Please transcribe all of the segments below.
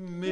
me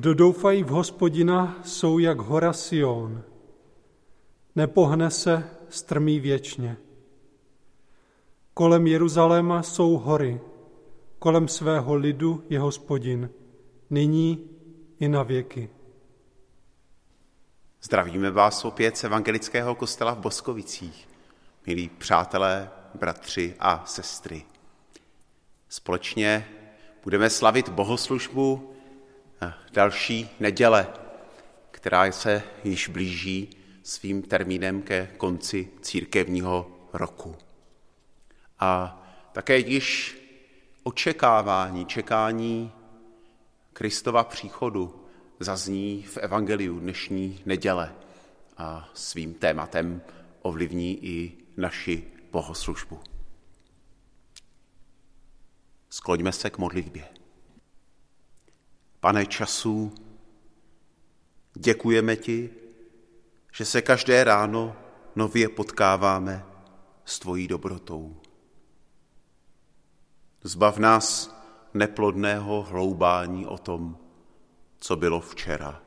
Kdo doufají v hospodina, jsou jak hora Sion. Nepohne se, strmí věčně. Kolem Jeruzaléma jsou hory, kolem svého lidu je hospodin, nyní i na věky. Zdravíme vás opět z Evangelického kostela v Boskovicích, milí přátelé, bratři a sestry. Společně budeme slavit bohoslužbu další neděle, která se již blíží svým termínem ke konci církevního roku. A také již očekávání, čekání Kristova příchodu zazní v Evangeliu dnešní neděle a svým tématem ovlivní i naši bohoslužbu. Skloňme se k modlitbě. Pane časů, děkujeme ti, že se každé ráno nově potkáváme s tvojí dobrotou. Zbav nás neplodného hloubání o tom, co bylo včera.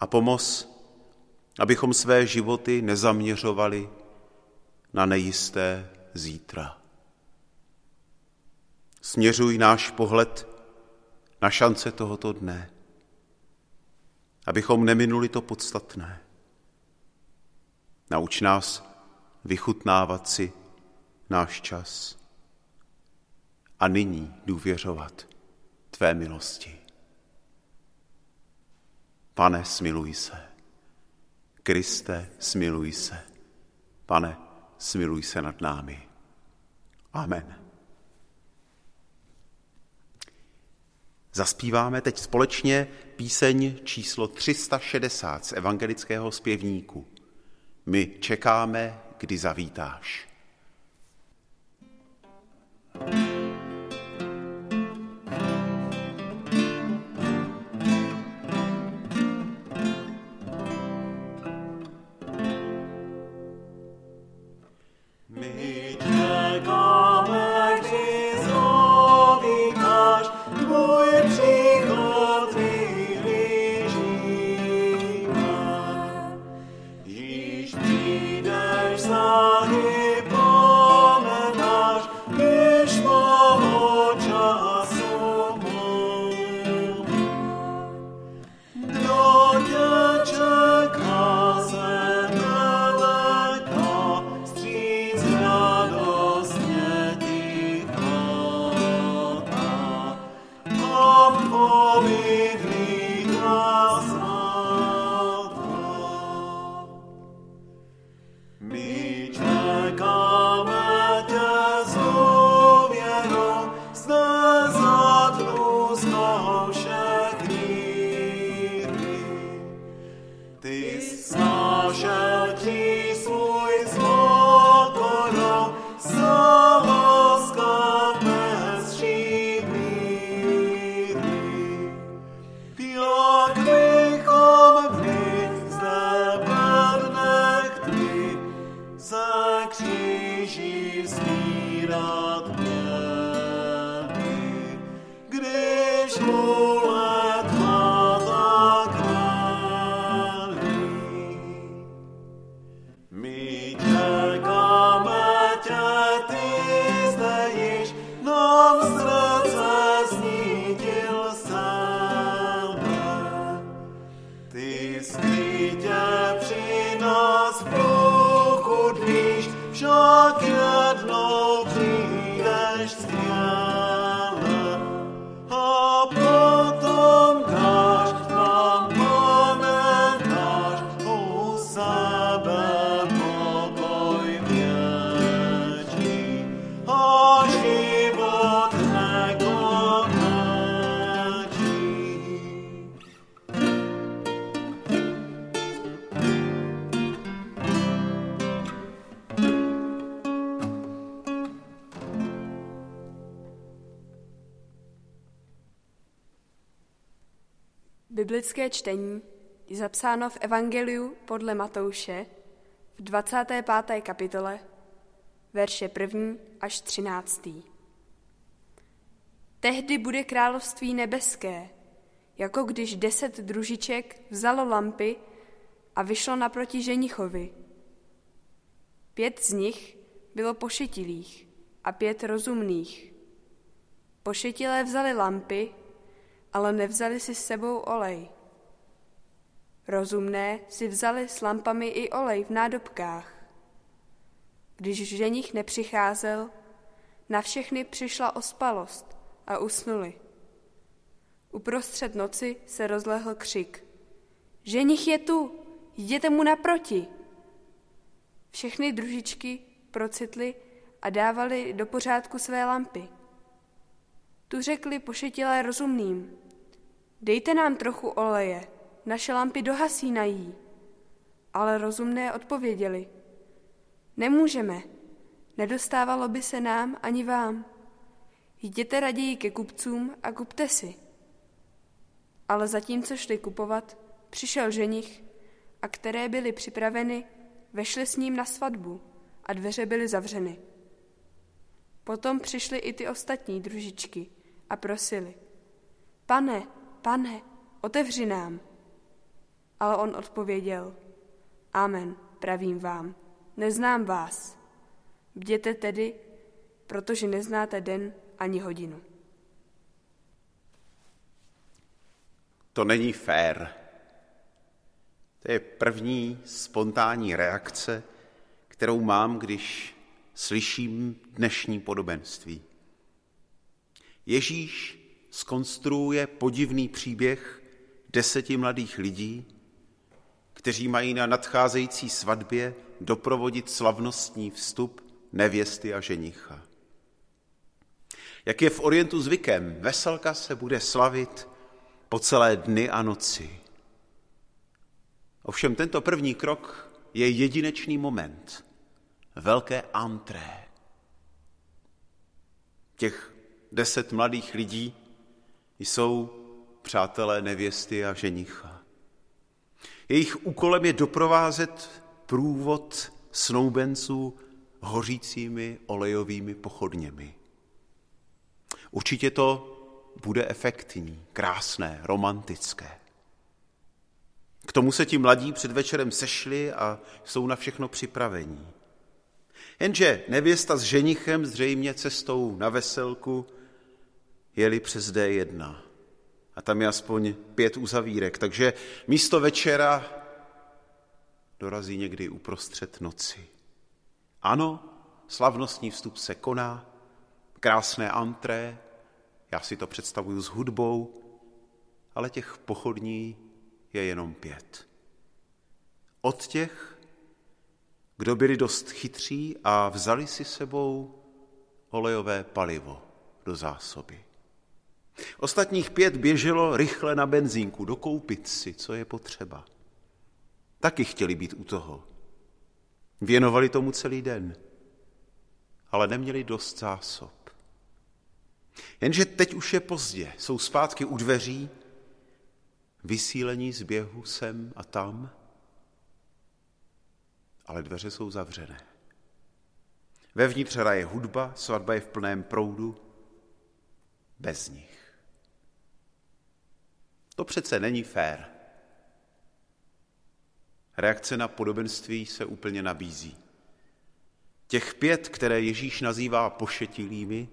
A pomoz, abychom své životy nezaměřovali na nejisté zítra. Směřuj náš pohled na šance tohoto dne, abychom neminuli to podstatné. Nauč nás vychutnávat si náš čas a nyní důvěřovat tvé milosti. Pane, smiluj se. Kriste, smiluj se. Pane, smiluj se nad námi. Amen. Zaspíváme teď společně píseň číslo 360 z evangelického zpěvníku. My čekáme, kdy zavítáš. ești sfânt. Biblické čtení je zapsáno v Evangeliu podle Matouše v 25. kapitole, verše 1. až 13. Tehdy bude království nebeské, jako když deset družiček vzalo lampy a vyšlo naproti ženichovi. Pět z nich bylo pošetilých a pět rozumných. Pošetilé vzali lampy, ale nevzali si s sebou olej. Rozumné si vzali s lampami i olej v nádobkách. Když ženich nepřicházel, na všechny přišla ospalost a usnuli. Uprostřed noci se rozlehl křik. Ženich je tu, jděte mu naproti. Všechny družičky procitly a dávali do pořádku své lampy. Tu řekli pošetilé rozumným. Dejte nám trochu oleje, naše lampy dohasínají. Ale rozumné odpověděli. Nemůžeme, nedostávalo by se nám ani vám. Jděte raději ke kupcům a kupte si. Ale zatímco šli kupovat, přišel ženich a které byly připraveny, vešly s ním na svatbu a dveře byly zavřeny. Potom přišly i ty ostatní družičky a prosili. Pane, pane, otevři nám. Ale on odpověděl. Amen, pravím vám, neznám vás. Bděte tedy, protože neznáte den ani hodinu. To není fér. To je první spontánní reakce, kterou mám, když slyším dnešní podobenství. Ježíš skonstruuje podivný příběh deseti mladých lidí, kteří mají na nadcházející svatbě doprovodit slavnostní vstup nevěsty a ženicha. Jak je v Orientu zvykem, veselka se bude slavit po celé dny a noci. Ovšem tento první krok je jedinečný moment, velké antré. Těch deset mladých lidí jsou přátelé nevěsty a ženicha. Jejich úkolem je doprovázet průvod snoubenců hořícími olejovými pochodněmi. Určitě to bude efektní, krásné, romantické. K tomu se ti mladí před večerem sešli a jsou na všechno připravení. Jenže nevěsta s ženichem zřejmě cestou na veselku jeli přes D1. A tam je aspoň pět uzavírek, takže místo večera dorazí někdy uprostřed noci. Ano, slavnostní vstup se koná, krásné antré, já si to představuju s hudbou, ale těch pochodní je jenom pět. Od těch, kdo byli dost chytří a vzali si sebou olejové palivo do zásoby. Ostatních pět běželo rychle na benzínku, dokoupit si, co je potřeba. Taky chtěli být u toho. Věnovali tomu celý den, ale neměli dost zásob. Jenže teď už je pozdě, jsou zpátky u dveří, vysílení z běhu sem a tam, ale dveře jsou zavřené. Vevnitř hraje hudba, svatba je v plném proudu, bez nich. To přece není fér. Reakce na podobenství se úplně nabízí. Těch pět, které Ježíš nazývá pošetilými,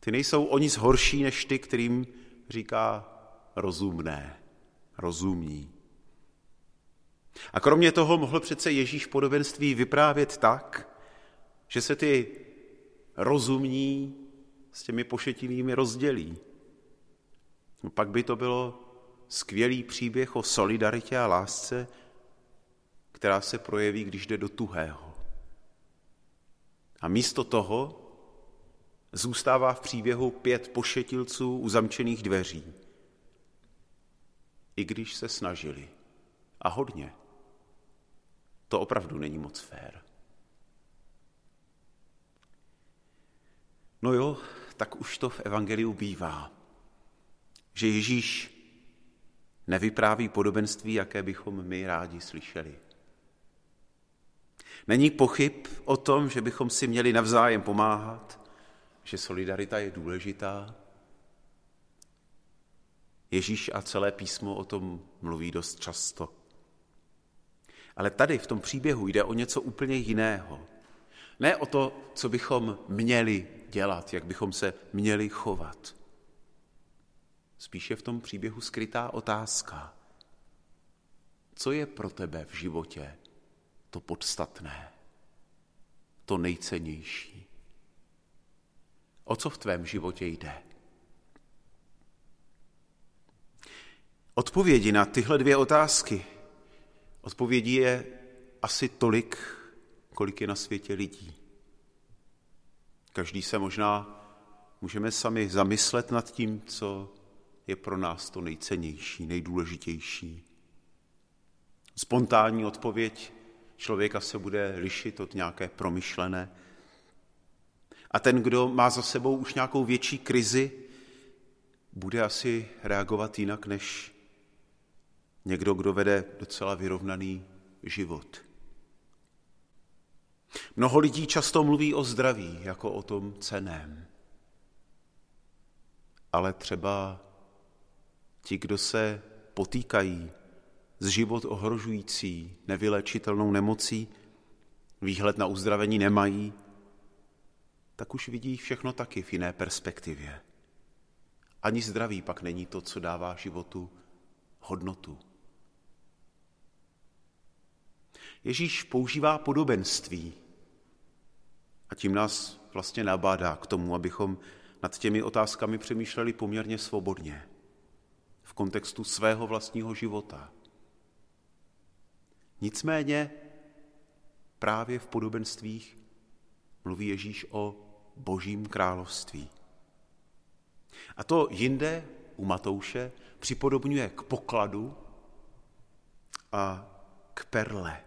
ty nejsou o nic horší než ty, kterým říká rozumné, rozumní. A kromě toho mohl přece Ježíš podobenství vyprávět tak, že se ty rozumní s těmi pošetilými rozdělí. No pak by to bylo skvělý příběh o solidaritě a lásce, která se projeví, když jde do tuhého. A místo toho zůstává v příběhu pět pošetilců u zamčených dveří. I když se snažili. A hodně. To opravdu není moc fér. No jo, tak už to v Evangeliu bývá, že Ježíš nevypráví podobenství, jaké bychom my rádi slyšeli. Není pochyb o tom, že bychom si měli navzájem pomáhat, že solidarita je důležitá. Ježíš a celé písmo o tom mluví dost často. Ale tady v tom příběhu jde o něco úplně jiného. Ne o to, co bychom měli dělat, jak bychom se měli chovat. Spíše v tom příběhu skrytá otázka. Co je pro tebe v životě to podstatné, to nejcennější? O co v tvém životě jde? Odpovědi na tyhle dvě otázky, odpovědí je asi tolik, kolik je na světě lidí. Každý se možná můžeme sami zamyslet nad tím, co je pro nás to nejcennější, nejdůležitější. Spontánní odpověď člověka se bude lišit od nějaké promyšlené. A ten, kdo má za sebou už nějakou větší krizi, bude asi reagovat jinak než někdo, kdo vede docela vyrovnaný život. Mnoho lidí často mluví o zdraví jako o tom ceném. Ale třeba ti, kdo se potýkají s život ohrožující, nevylečitelnou nemocí, výhled na uzdravení nemají, tak už vidí všechno taky v jiné perspektivě. Ani zdraví pak není to, co dává životu hodnotu. Ježíš používá podobenství a tím nás vlastně nabádá k tomu, abychom nad těmi otázkami přemýšleli poměrně svobodně v kontextu svého vlastního života. Nicméně právě v podobenstvích mluví Ježíš o božím království. A to jinde u Matouše připodobňuje k pokladu a k perle.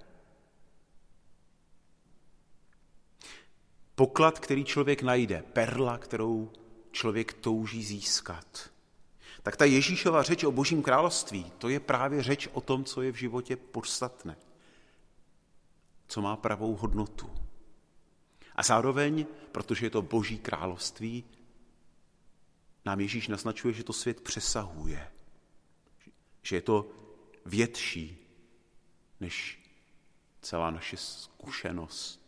Poklad, který člověk najde, perla, kterou člověk touží získat. Tak ta Ježíšova řeč o božím království, to je právě řeč o tom, co je v životě podstatné, co má pravou hodnotu. A zároveň, protože je to boží království, nám Ježíš naznačuje, že to svět přesahuje, že je to větší než celá naše zkušenost.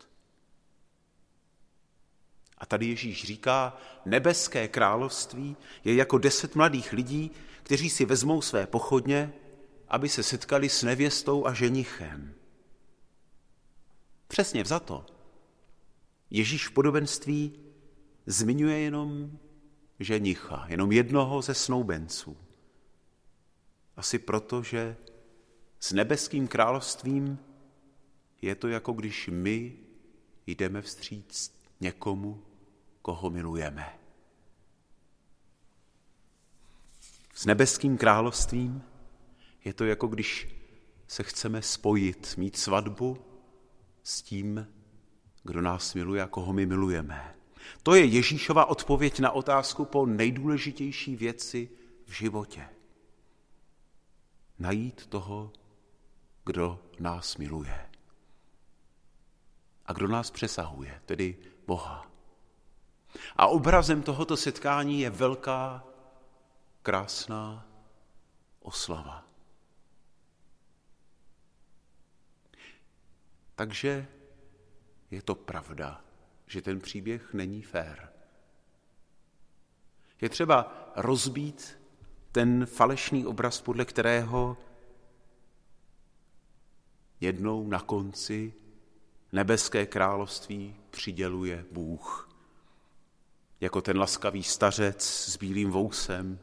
A tady Ježíš říká, nebeské království je jako deset mladých lidí, kteří si vezmou své pochodně, aby se setkali s nevěstou a ženichem. Přesně to. Ježíš v podobenství zmiňuje jenom ženicha, jenom jednoho ze snoubenců. Asi proto, že s nebeským královstvím je to jako když my jdeme vstříc někomu, koho milujeme. S nebeským královstvím je to jako když se chceme spojit, mít svatbu s tím, kdo nás miluje a koho my milujeme. To je Ježíšova odpověď na otázku po nejdůležitější věci v životě. Najít toho, kdo nás miluje. A kdo nás přesahuje, tedy Boha. A obrazem tohoto setkání je velká, krásná oslava. Takže je to pravda, že ten příběh není fér. Je třeba rozbít ten falešný obraz, podle kterého jednou na konci nebeské království přiděluje Bůh jako ten laskavý stařec s bílým vousem,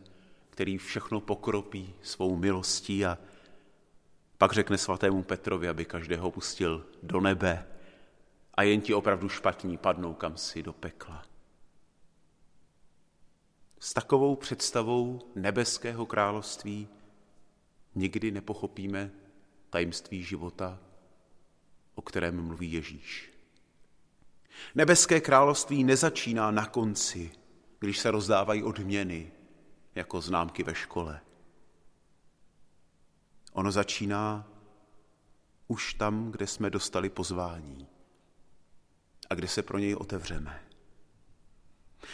který všechno pokropí svou milostí a pak řekne svatému Petrovi, aby každého pustil do nebe a jen ti opravdu špatní padnou kam si do pekla. S takovou představou nebeského království nikdy nepochopíme tajemství života, o kterém mluví Ježíš. Nebeské království nezačíná na konci, když se rozdávají odměny jako známky ve škole. Ono začíná už tam, kde jsme dostali pozvání a kde se pro něj otevřeme.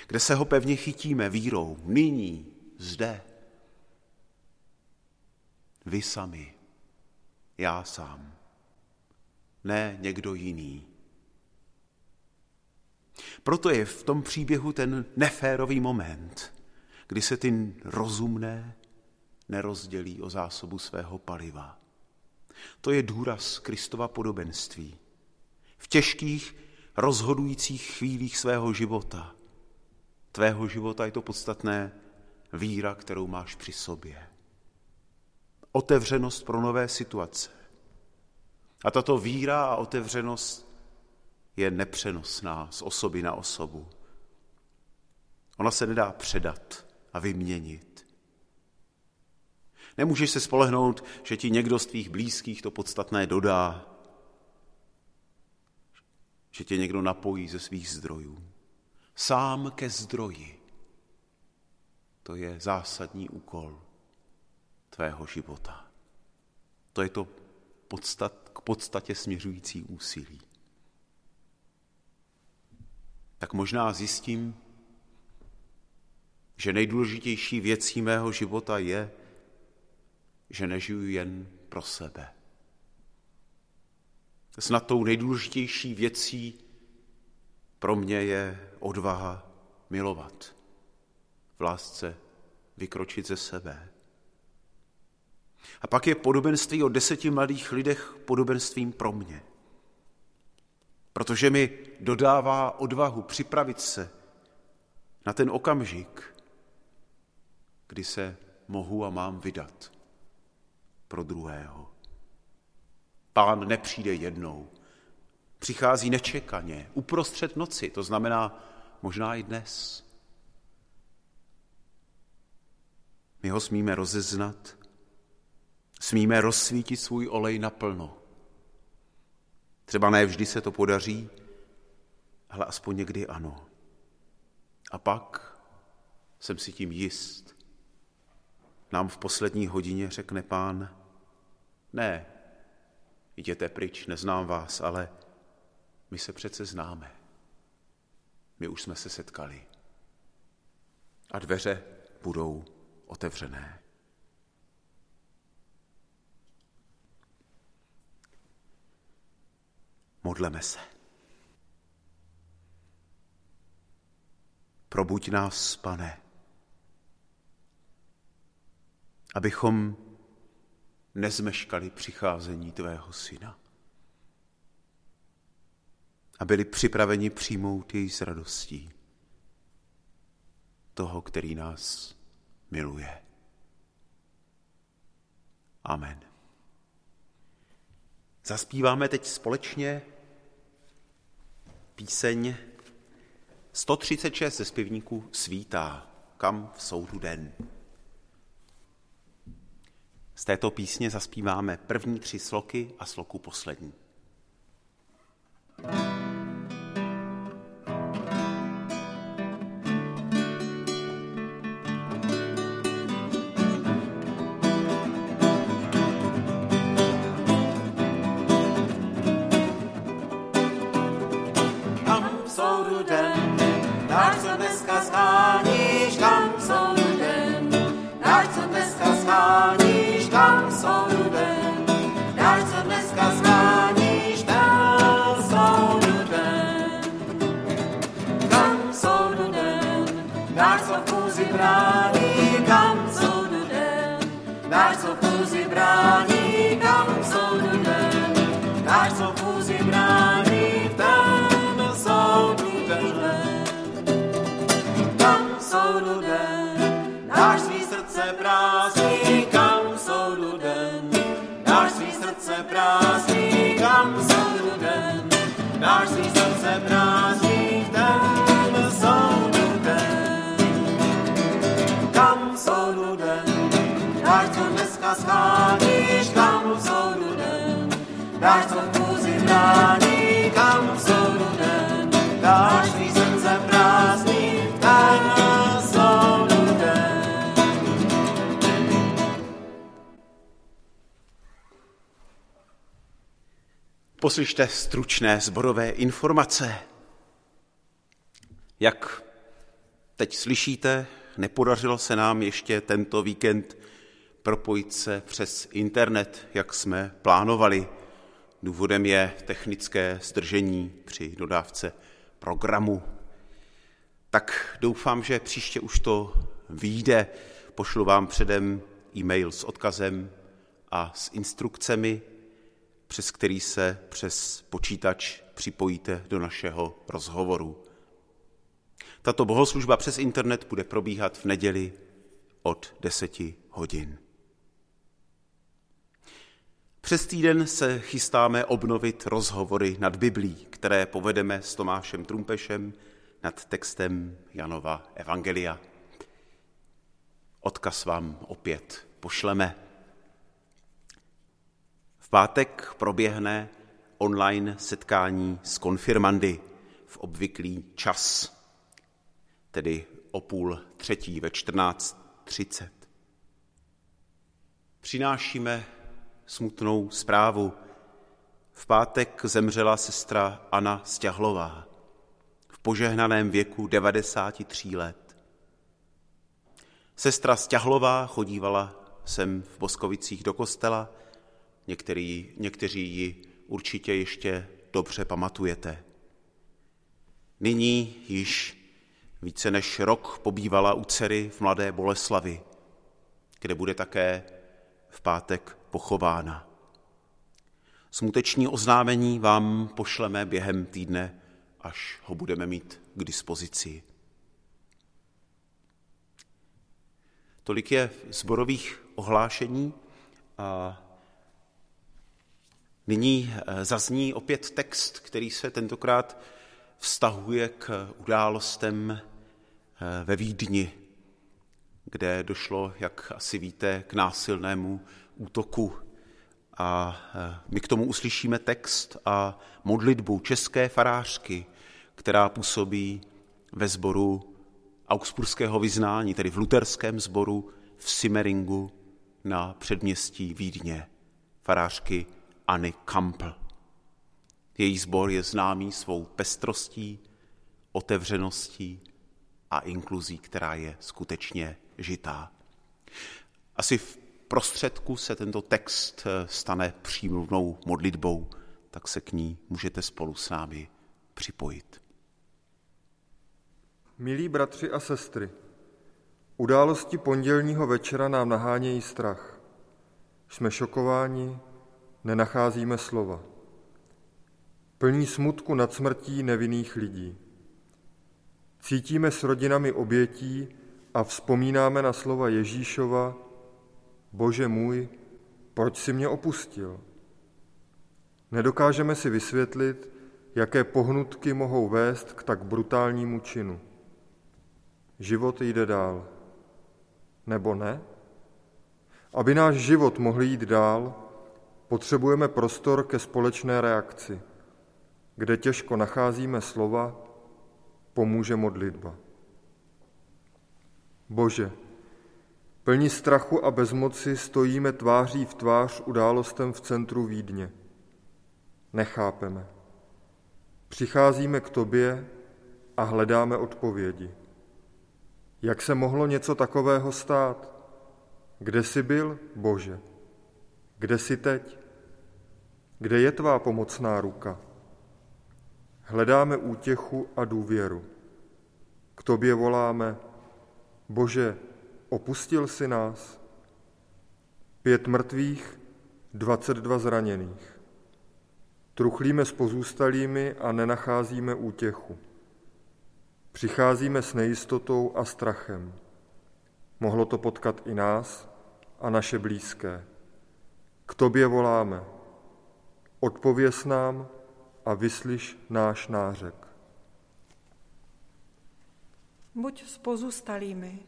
Kde se ho pevně chytíme vírou, nyní, zde. Vy sami, já sám, ne někdo jiný. Proto je v tom příběhu ten neférový moment, kdy se ty rozumné nerozdělí o zásobu svého paliva. To je důraz Kristova podobenství. V těžkých, rozhodujících chvílích svého života, tvého života je to podstatné víra, kterou máš při sobě. Otevřenost pro nové situace. A tato víra a otevřenost je nepřenosná z osoby na osobu. Ona se nedá předat a vyměnit. Nemůžeš se spolehnout, že ti někdo z tvých blízkých to podstatné dodá, že tě někdo napojí ze svých zdrojů. Sám ke zdroji. To je zásadní úkol tvého života. To je to podstat, k podstatě směřující úsilí. Tak možná zjistím, že nejdůležitější věcí mého života je, že nežiju jen pro sebe. Snad tou nejdůležitější věcí pro mě je odvaha milovat, v lásce vykročit ze sebe. A pak je podobenství o deseti mladých lidech podobenstvím pro mě. Protože mi dodává odvahu připravit se na ten okamžik, kdy se mohu a mám vydat pro druhého. Pán nepřijde jednou. Přichází nečekaně, uprostřed noci, to znamená možná i dnes. My ho smíme rozeznat, smíme rozsvítit svůj olej naplno. Třeba ne vždy se to podaří, ale aspoň někdy ano. A pak jsem si tím jist. Nám v poslední hodině řekne pán, ne, jděte pryč, neznám vás, ale my se přece známe. My už jsme se setkali. A dveře budou otevřené. Modleme se. Probuď nás, pane, abychom nezmeškali přicházení tvého syna a byli připraveni přijmout jej s radostí toho, který nás miluje. Amen. Zaspíváme teď společně píseň 136 ze zpěvníků Svítá, kam v soudu den. Z této písně zaspíváme první tři sloky a sloku poslední. Poslyšte stručné zborové informace. Jak teď slyšíte, nepodařilo se nám ještě tento víkend propojit se přes internet, jak jsme plánovali. Důvodem je technické zdržení při dodávce programu. Tak doufám, že příště už to vyjde. Pošlu vám předem e-mail s odkazem a s instrukcemi, přes který se přes počítač připojíte do našeho rozhovoru. Tato bohoslužba přes internet bude probíhat v neděli od 10 hodin. Přes týden se chystáme obnovit rozhovory nad Biblí, které povedeme s Tomášem Trumpešem nad textem Janova Evangelia. Odkaz vám opět pošleme. Pátek proběhne online setkání s konfirmandy v obvyklý čas, tedy o půl třetí ve 14.30. Přinášíme smutnou zprávu. V pátek zemřela sestra Anna Stěhlová v požehnaném věku 93 let. Sestra Stěhlová chodívala sem v Boskovicích do kostela, Některý, někteří ji určitě ještě dobře pamatujete. Nyní již více než rok pobývala u dcery v Mladé Boleslavi, kde bude také v pátek pochována. Smuteční oznámení vám pošleme během týdne, až ho budeme mít k dispozici. Tolik je zborových ohlášení a nyní eh, zazní opět text, který se tentokrát vztahuje k událostem eh, ve Vídni, kde došlo, jak asi víte, k násilnému útoku. A eh, my k tomu uslyšíme text a modlitbu české farářky, která působí ve sboru augsburského vyznání, tedy v luterském sboru v Simmeringu na předměstí Vídně, farářky Anny Kampl. Její sbor je známý svou pestrostí, otevřeností a inkluzí, která je skutečně žitá. Asi v prostředku se tento text eh, stane přímluvnou modlitbou, tak se k ní můžete spolu s námi připojit. Milí bratři a sestry, události pondělního večera nám nahánějí strach. Jsme šokováni, nenacházíme slova. Plní smutku nad smrtí nevinných lidí. Cítíme s rodinami obětí a vzpomínáme na slova Ježíšova, Bože můj, proč si mě opustil? Nedokážeme si vysvětlit, jaké pohnutky mohou vést k tak brutálnímu činu. Život jde dál. Nebo ne? Aby náš život mohl jít dál, potřebujeme prostor ke společné reakci, kde těžko nacházíme slova, pomůže modlitba. Bože, plní strachu a bezmoci stojíme tváří v tvář událostem v centru Vídně. Nechápeme. Přicházíme k Tobě a hledáme odpovědi. Jak se mohlo něco takového stát? Kde jsi byl, Bože? Kde jsi teď? Kde je tvá pomocná ruka? Hledáme útěchu a důvěru. K tobě voláme, Bože, opustil si nás? Pět mrtvých, dvacet dva zraněných. Truchlíme s pozůstalými a nenacházíme útěchu. Přicházíme s nejistotou a strachem. Mohlo to potkat i nás a naše blízké. K tobě voláme. Odpověz nám a vyslyš náš nářek. Buď s pozůstalými.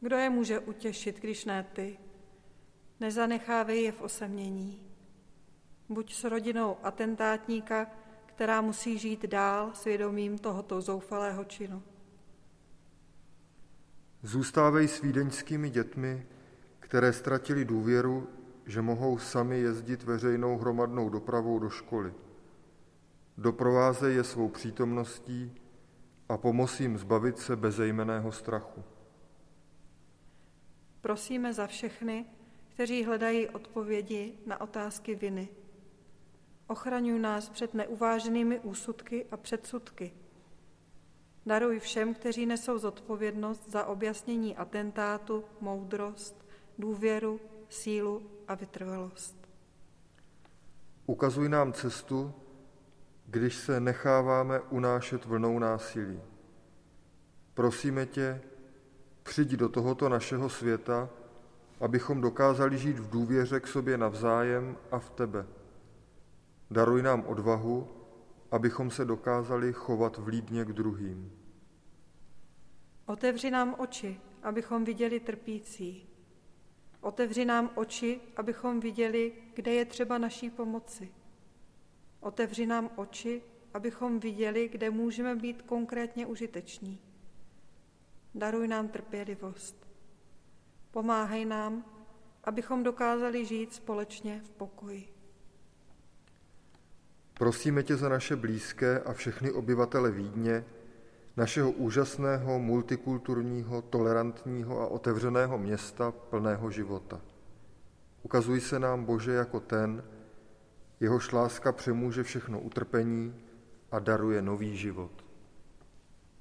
Kdo je může utěšit, když ne ty? Nezanechávej je v osamění. Buď s rodinou atentátníka, která musí žít dál svědomím tohoto zoufalého činu. Zůstávej s vídeňskými dětmi, které ztratili důvěru, že mohou sami jezdit veřejnou hromadnou dopravou do školy. doprovázej je svou přítomností a pomoz jim zbavit se bezejmeného strachu. Prosíme za všechny, kteří hledají odpovědi na otázky viny. Ochraňuj nás před neuváženými úsudky a předsudky. Daruj všem, kteří nesou zodpovědnost za objasnění atentátu, moudrost, důvěru, sílu a vytrvalost. Ukazuj nám cestu, když se necháváme unášet vlnou násilí. Prosíme tě, přijď do tohoto našeho světa, abychom dokázali žít v důvěře k sobě navzájem a v tebe. Daruj nám odvahu, abychom se dokázali chovat vlídně k druhým. Otevři nám oči, abychom viděli trpící. Otevři nám oči, abychom viděli, kde je třeba naší pomoci. Otevři nám oči, abychom viděli, kde můžeme být konkrétně užiteční. Daruj nám trpělivost. Pomáhej nám, abychom dokázali žít společně v pokoji. Prosíme tě za naše blízké a všechny obyvatele Vídně, našeho úžasného, multikulturního, tolerantního a otevřeného města plného života. Ukazuj se nám, Bože, jako ten, jehož láska přemůže všechno utrpení a daruje nový život.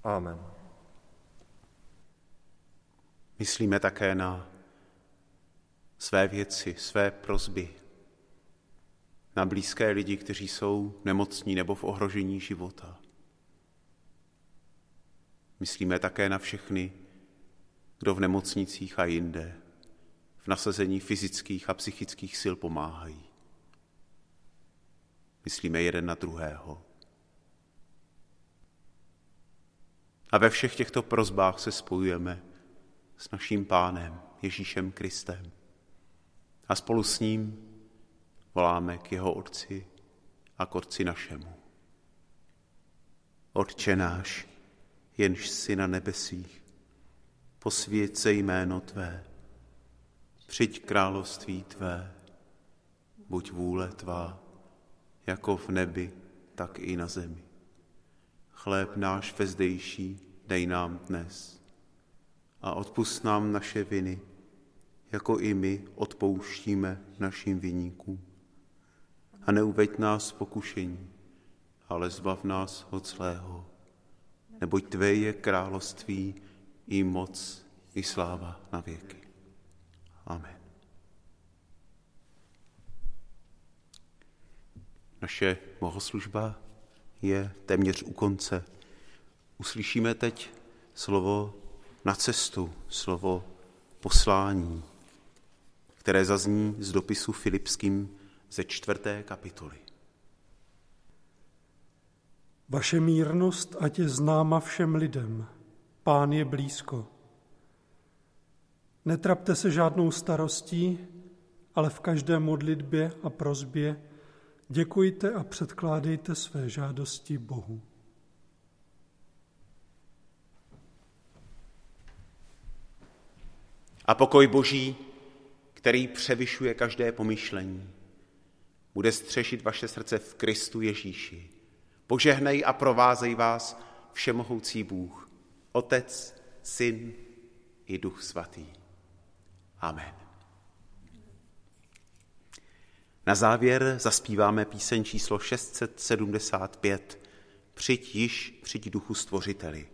Amen. Myslíme také na své věci, své prozby, na blízké lidi, kteří jsou nemocní nebo v ohrožení života. Myslíme také na všechny, kdo v nemocnicích a jinde v nasazení fyzických a psychických sil pomáhají. Myslíme jeden na druhého. A ve všech těchto prozbách se spojujeme s naším pánem Ježíšem Kristem. A spolu s ním voláme k jeho otci a k otci našemu. Otče náš, jenž jsi na nebesích, posvěď se jméno Tvé, přijď království Tvé, buď vůle Tvá, jako v nebi, tak i na zemi. Chléb náš vezdejší dej nám dnes. A odpust nám naše viny, jako i my odpouštíme našim viníkům. A neuveď nás pokušení, ale zbav nás od zlého neboť Tvé je království i moc i sláva na věky. Amen. Naše bohoslužba je téměř u konce. Uslyšíme teď slovo na cestu, slovo poslání, které zazní z dopisu Filipským ze čtvrté kapitoly. Vaše mírnost ať je známa všem lidem. Pán je blízko. Netrapte se žádnou starostí, ale v každé modlitbě a prozbě děkujte a předkládejte své žádosti Bohu. A pokoj Boží, který převyšuje každé pomyšlení, bude střešit vaše srdce v Kristu Ježíši Požehnej a provázej vás všemohoucí Bůh, Otec, Syn i Duch Svatý. Amen. Na závěr zaspíváme píseň číslo 675 Přijď již, přijď duchu stvořiteli.